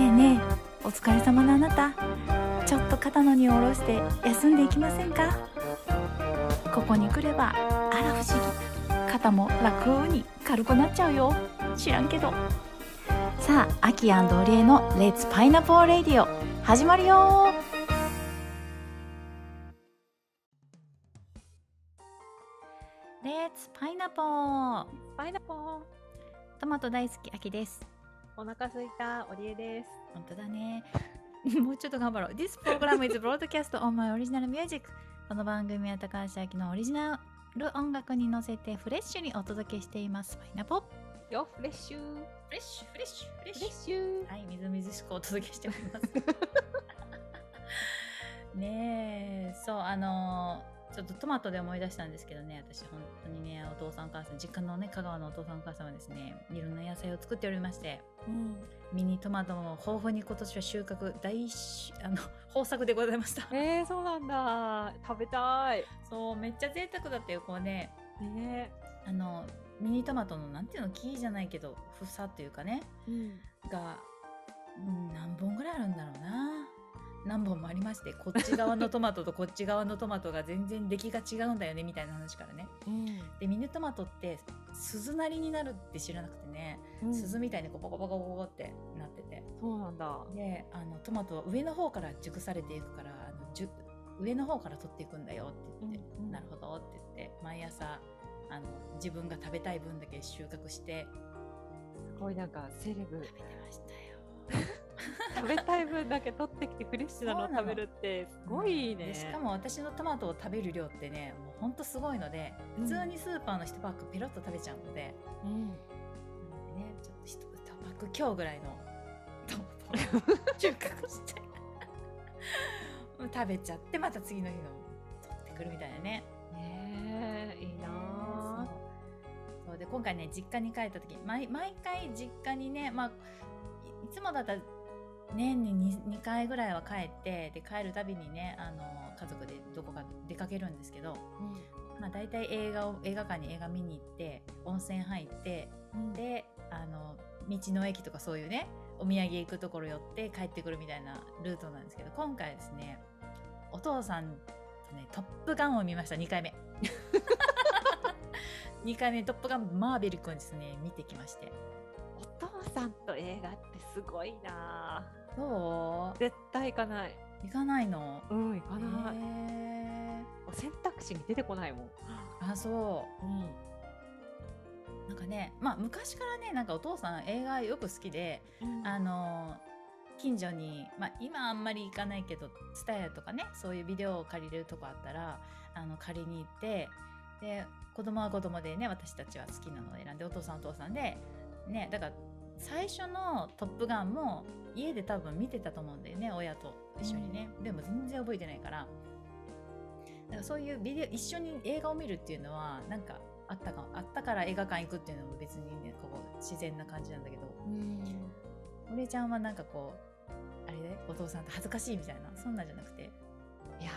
えねえお疲れ様のあなた。ちょっと肩の荷を下ろして休んでいきませんか？ここに来ればあら不思議。肩も楽に軽くなっちゃうよ。知らんけど。さあアキオリエの「レッツパイナポーレディオ」始まるよ。レッツパイナポーパイナポートマト大好きアキですお腹すいたオリエです。本当だね。もうちょっと頑張ろう。This program is broadcast on my original music. この番組は高橋明のオリジナル音楽に乗せてフレッシュにお届けしています。パイナポフよフレッシュレッシュ、フレッシュ、フレッフレッシュはい、みずみずしくお届けしております。ねえ、そう、あのーちょっとトマトで思い出したんですけどね、私本当にね、お父さんお母さん、実家のね、香川のお父さんお母さんはですね、いろんな野菜を作っておりまして、うん、ミニトマトも豊富に今年は収穫大しあの 豊作でございました。えー、そうなんだ。食べたい。そうめっちゃ贅沢だったよこうね。ね。あのミニトマトのなんていうの木じゃないけど房というかねうん。が、うん、何本ぐらいあるんだろうな何本もありましてこっち側のトマトとこっち側のトマトが全然出来が違うんだよねみたいな話からね。うん。でミニトマトって鈴なりになるって知らなくてね、うん。鈴みたいにこうボコボコボコってなってて。そうなんだ。であのトマトは上の方から熟されていくからあのじゅ上の方から取っていくんだよって言って、うんうん。なるほどって言って毎朝あの自分が食べたい分だけ収穫してすごいなんかセレブ。食べてましたよ。食べたい分だけ取ってきてフレッシュなのそうなの食べるってすごいね。でしかも私のトマトを食べる量ってねもうほんとすごいので普通にスーパーの1パックペロッと食べちゃうので、うん。なのでねちょっと 1, パック強ぐらいのトマトを収穫して食べちゃってまた次の日の取ってくるみたいなね。ねえいいなあ。そうで今回ね実家に帰った時毎毎回実家にねまあいいつもだったら年に 2, 2回ぐらいは帰ってで帰るたびにねあの家族でどこか出かけるんですけど、まあ、大体映画を映画館に映画見に行って温泉入ってうん。であの道の駅とかそういうねお土産行くところ寄って帰ってくるみたいなルートなんですけど今回はですねお父さんとね「トップガン」を見ました2回目。2回目「トップガンマーベリック」をですね見てきまして。お父さんと映画ってすごいなどう。絶対行かない。行かないの？うん行かない。へ選択肢に出てこないもん。ーあそう。ん。うなんかねまあ昔からねなんかお父さん映画よく好きであの近所に、まあ、今あんまり行かないけど TSUTAYA とかねそういうビデオを借りれるとこあったらあの借りに行ってで子供は子供でね私たちは好きなのを選んでお父さんお父さんでねだから最初の「トップガン」も家で多分見てたと思うんだよね親と一緒にね、でも全然覚えてないから。だからそういうビデオ一緒に映画を見るっていうのはなんかあったかあったから映画館行くっていうのも別にねここ自然な感じなんだけど。うん。お姉ちゃんはなんかこうあれで？お父さんと恥ずかしいみたいな。そんなんじゃなくて。いや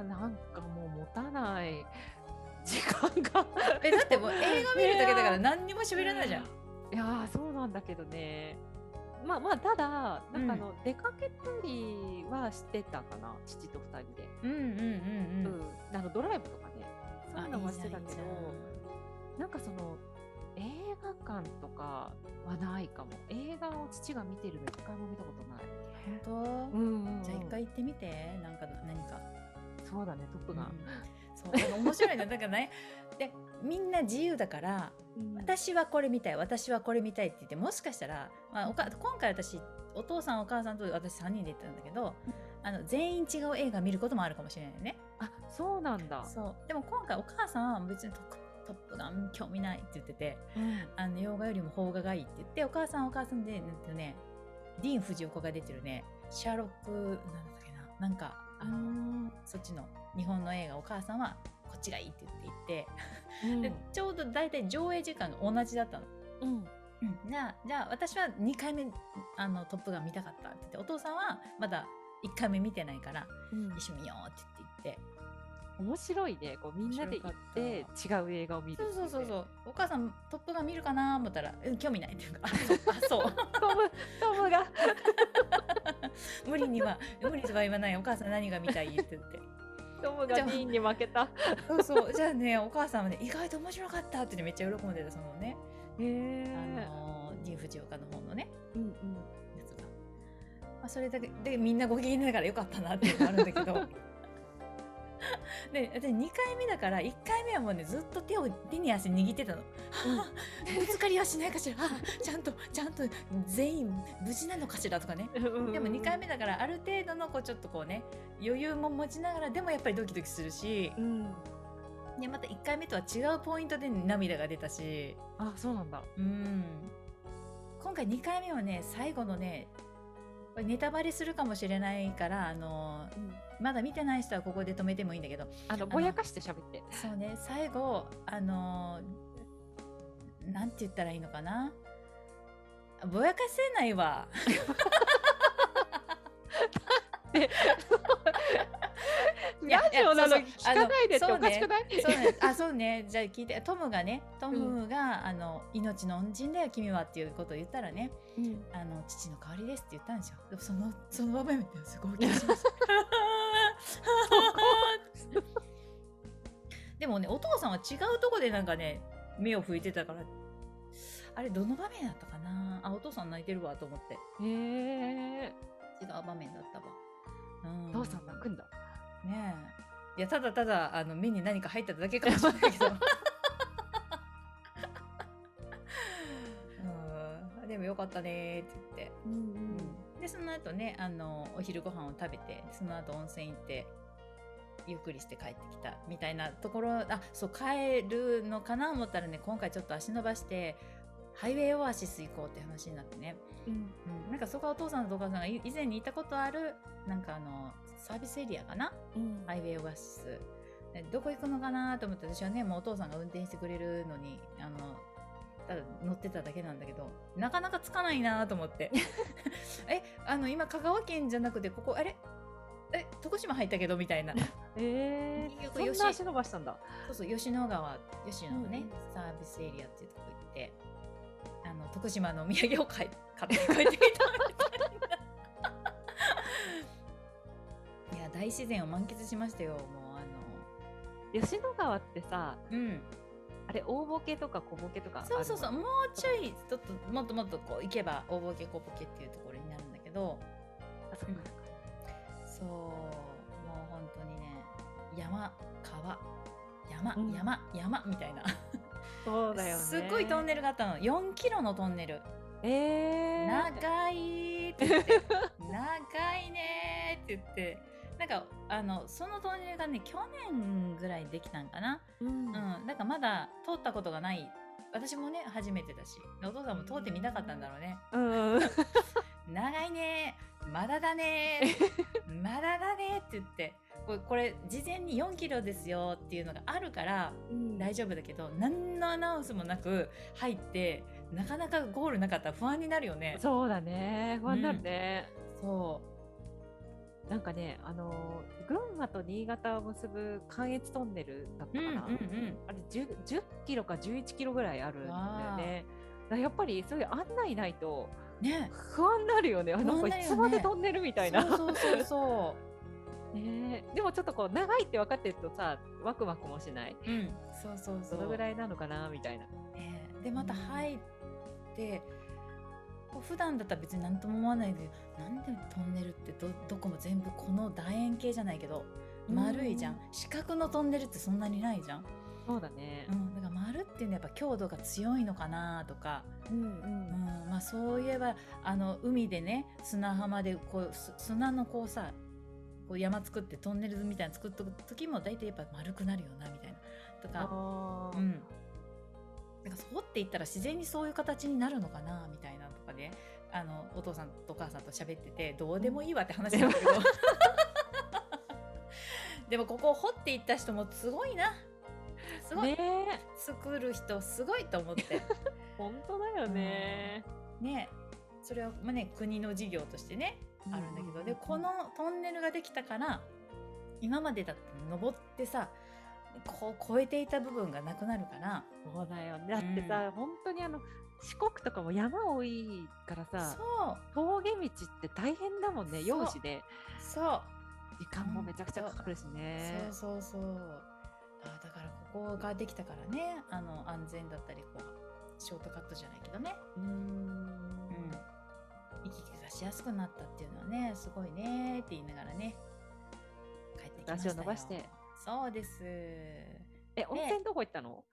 ーなんかもう持たない。時間が。えだってもう映画見るだけだから何にも喋らないじゃん。いやーそうなんだけどね。まあまあただなんかあの、出かけたりはしてたかな父と二人で、うんうんうんうん。うん。あのドライブとかねそういうのはしてたけどなんかその映画館とかはないかも。映画を父が見てるの一回も見たことない、本当、んうん。じゃあ一回行ってみて。なんか何か。そうだねトップガン、うんそう面白いの。だからね。でみんな自由だからうん。私はこれ見たい私はこれ見たいって言ってもしかしたら、まあ、おか今回私お父さんお母さんと私3人で行ったんだけどあの全員違う映画見ることもあるかもしれないよね。あそうなんだ。そう。でも今回お母さんは別にトトップガン興味ないって言っててうん。あの洋画よりも邦画がいいって言ってお母さんはお母さんでねディーン・フジオカが出てるねシャーロックなんだっけななんかあの、そっちの日本の映画お母さんはこっちがいいって言って行って、うん。でちょうど大体上映時間が同じだったの。うん。うん、じゃあじゃあ私は2回目あのトップガン見たかったって言ってお父さんはまだ1回目見てないからうん。一緒に見ようって言って。面白いね。こうみんなで行って違う映画を見るそうそうそうそうう。お母さんトップガン見るかな思ったら、うん、興味ないっていうか。あそうあそう。トムトムが 今無理とは言わない。お母さん何が見たいって言って。トムがに負けた。そうそう。じゃあねお母さんはね意外と面白かったって、ね、めっちゃ喜んでたそのね、へえ。あのー、ディーン・フジオカの方のね。うんうん。やつが、まあ、それだけでみんなご機嫌だからよかったなっていうのがあるんだけど で私2回目だから1回目はもうねずっと手を手に足握ってたの、はあぶつかりはしないかしら、はあちゃんとちゃんと全員無事なのかしらとかね。でも2回目だからある程度のこうちょっとこうね余裕も持ちながらでもやっぱりドキドキするし。うん。でまた1回目とは違うポイントで涙が出たし。あ、そうなんだ。うん。今回2回目はね最後のねネタバレするかもしれないからあのまだ見てない人はここで止めてもいいんだけど。あのぼやかして喋って。そうね最後あのなんて言ったらいいのかな？ぼやかせないわ ラジオなの？聞かないでっておかしくない？そうね、あ、そうね、じゃあ聞いて、トムがね、トムが、あの命の恩人だよ、君はっていうことを言ったらね。うん。あの父の代わりですって言ったんですよ。その、その場面ですごい気がします。でもね、お父さんは違うとこでなんかね、目を拭いてたから。あれ、どの場面だったかな？あ、お父さん泣いてるわと思って。へえ。違う場面だったわ。うん父さん泣くんだ。ねえ。いや、ただただ、あの、目に何か入っただけかもしれないけど。うん、でもよかったねーって言って。うんで、その後ね、あの、お昼ご飯を食べて、その後温泉行って。ゆっくりして帰ってきたみたいなところ、あ、そう、帰るのかな思ったらね、今回ちょっと足伸ばして。ハイウェイオアシス行こうって話になってね。うん。うん、なんかそこはお父さんとお母さんがい以前に行ったことある、なんかあの、サービスエリアかな？うん。ハイウェイオアシスでどこ行くのかなと思って私はねもうお父さんが運転してくれるのにあのただ乗ってただけなんだけどなかなかつかないなと思って えあの今香川県じゃなくてここあれ？え徳島入ったけどみたいなええ結。局よしそんな足伸ばしたんだ。そうそう吉野川吉野のね、うんうんサービスエリアっていうとこ行ってあの徳島のお土産を買い買って帰ってきたみたいな大自然を満喫しましたよ。もうあ吉野川ってさ、のうん。あれ大ボケとか小ボケとか。そうそうそう。もうちょいちょっともっともっとこう行けば大ボケ小ボケっていうところになるんだけど。あ、そっかそっか。そう。もう本当にね山川。山、うん。山山みたいな。そうだよね。すっごいトンネルがあったの。4キロのトンネル。ええ。長いって言って。長いねって言ってなんかあのそのトンネルがね去年ぐらいできたんかな？うん。うん、なんかまだ通ったことがない。私もね初めてだし。お父さんも通ってみたかったんだろうね。うん。長いね。まだだね。まだだね。って言って。これこれ事前に4キロですよ。っていうのがあるからうん。大丈夫だけど何のアナウンスもなく入ってなかなかゴールなかったら不安になるよね。そうだね。不安になるね。そなんかね、あのー群馬と新潟を結ぶ関越トンネルだったううんかな。うんうんあれ 10, 10キロか11キロぐらいあるんだよね。やっぱりそういう案内ないとね不安になるよね。あなんかいつまでトンネルみたいな。そうそうそうそ ねえでもちょっとこう長いって分かってるとさワクワクもしない。ううんそうそうそうどのぐらいなのかなみたいな。ねでまた入って、こう普段だったら別に何とも思わないでなんでトンネルってどどこも全部この楕円形じゃないけど丸いじゃん、うん。四角のトンネルってそんなにないじゃん、そうだね。う。ん、だから丸っていうのはやっぱ強度が強いのかなとか、うんううん。んまあ、そういえばあの海でね砂浜でこうす砂のこうさこう山作ってトンネルみたいなの作っとく時も大体やっぱ丸くなるよなみたいな。とか。うん。なんか掘っていったら自然にそういう形になるのかなみたいなあのお父さんとお母さんと喋っててどうでもいいわって話なんだけど。でもここを掘っていった人もすごいな。すごい、ねえ。作る人すごいと思って。本当だよね。ねそれは、まあね、国の事業としてねあるんだけど。でこのトンネルができたから今までだって登ってさこう越えていた部分がなくなるからそうだよね。だってさ、本当にあの四国とかも山多いからさそう。峠道って大変だもんねそう。用紙で。そう。時間もめちゃくちゃかかるしね。そうそうそうあだからここができたからね。あの安全だったりこうショートカットじゃないけどね。うーん。うん。行き来がしやすくなったっていうのはねすごいねって言いながらね。帰ってきました足よを伸ばしてそうです。え温泉どこ行ったの、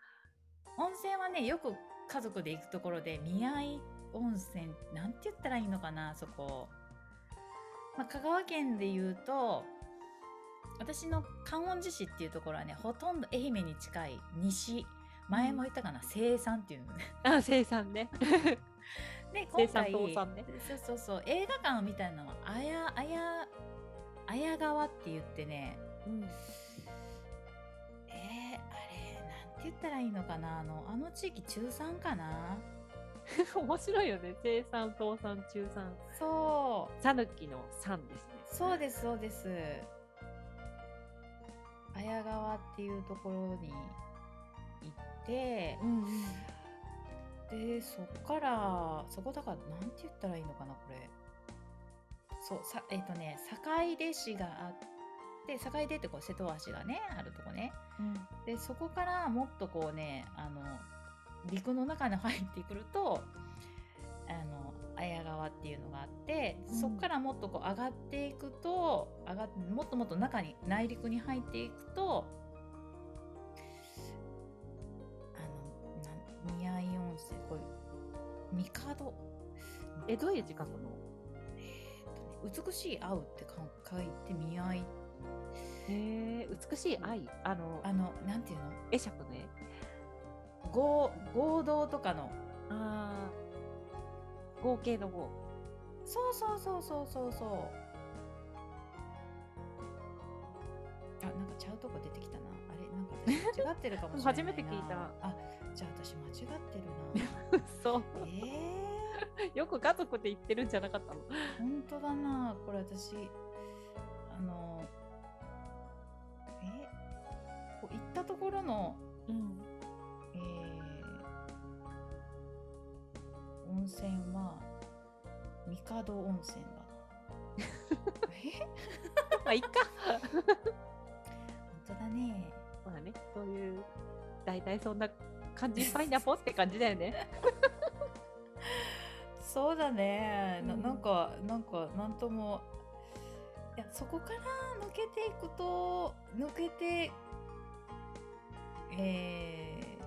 温泉はねよく家族で行くところで宮合温泉なんて言ったらいいのかなそこ、まあ、香川県で言うと私の観音寺市っていうところはねほとんど愛媛に近い西。前も言ったかな生産っていうのね。あ生産ね。で生産倒産ね。そうそうそう映画館みたいなのはあやあや綾川って言ってねうん言ったらいいのかな？あのあの地域中産かな？面白いよね。生産倒産中産。そう。さぬきの産ですね。そうですそうです。綾川っていうところに行ってうんでそっからそこだからなんて言ったらいいのかなこれ。そうさえっ、とね坂出市があって坂出ってこう瀬戸橋がねあるとこね。うん。でそこからもっとこうねあの陸の中に入ってくるとあの綾川っていうのがあってうん。そこからもっとこう上がっていくと上がっもっともっと中に内陸に入っていくとあの宮井温泉これ帝。えどういう字書くの？えーとね美しい青ってか書いて宮井へえ美しい愛。あのあのなんていうの？会釈の絵。合合同とかの。あー。合計の合そうそうそうそうそうそう。あ、なんかちゃうとこ出てきたな。あれ、なんか私間違ってるかもしれないな。初めて聞いた。あ、じゃあ私間違ってるな。そうえよく家族で言ってるんじゃなかったの。ー、本当だな。これ私、あの、え、こう行ったところの、うん。えー、温泉は、帝温泉だ。な。え？まあいっか。本当だね。まあねそういう大体そんな感じパイナポって感じだよね。そうだね、なうん。なんかなんかなんともいやそこから抜けていくと抜けてえ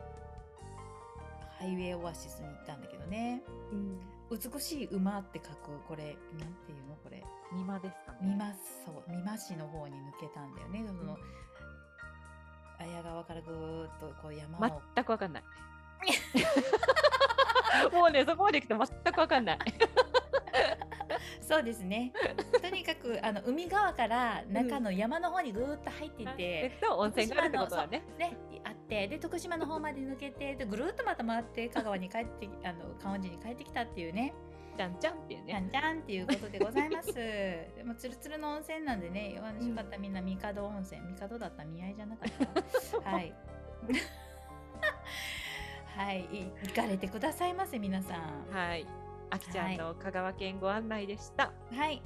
ー、ハイウェイオアシスに行ったんだけどね。うん。美しい馬って書くこれなんていうの？これ。美馬ですかね。美馬そう。美馬市の方に抜けたんだよね。その綾川からぐーっとこう山を。全くわかんない。もうねそこまで来て全くわかんないそうですね。とにかくあの海側から中の山の方にぐーっと入っていって、えっと温泉があるってことだねね、あってで徳島の方まで抜けてでぐるーっとまた回って香川に帰ってあの観音寺に帰ってきたっていうねじゃんじゃんっていうじゃねんじゃんっていうことでございます。でもつるつるの温泉なんでね、よかったらみんな帝温泉、帝だったら見合いじゃなかった？はい。はい、い行かれてくださいませ皆さん。はいあきちゃんの香川県ご案内でした、はい。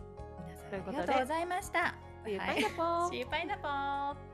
皆さんということでありがとうございました。See you はい pineapple See you pineapple.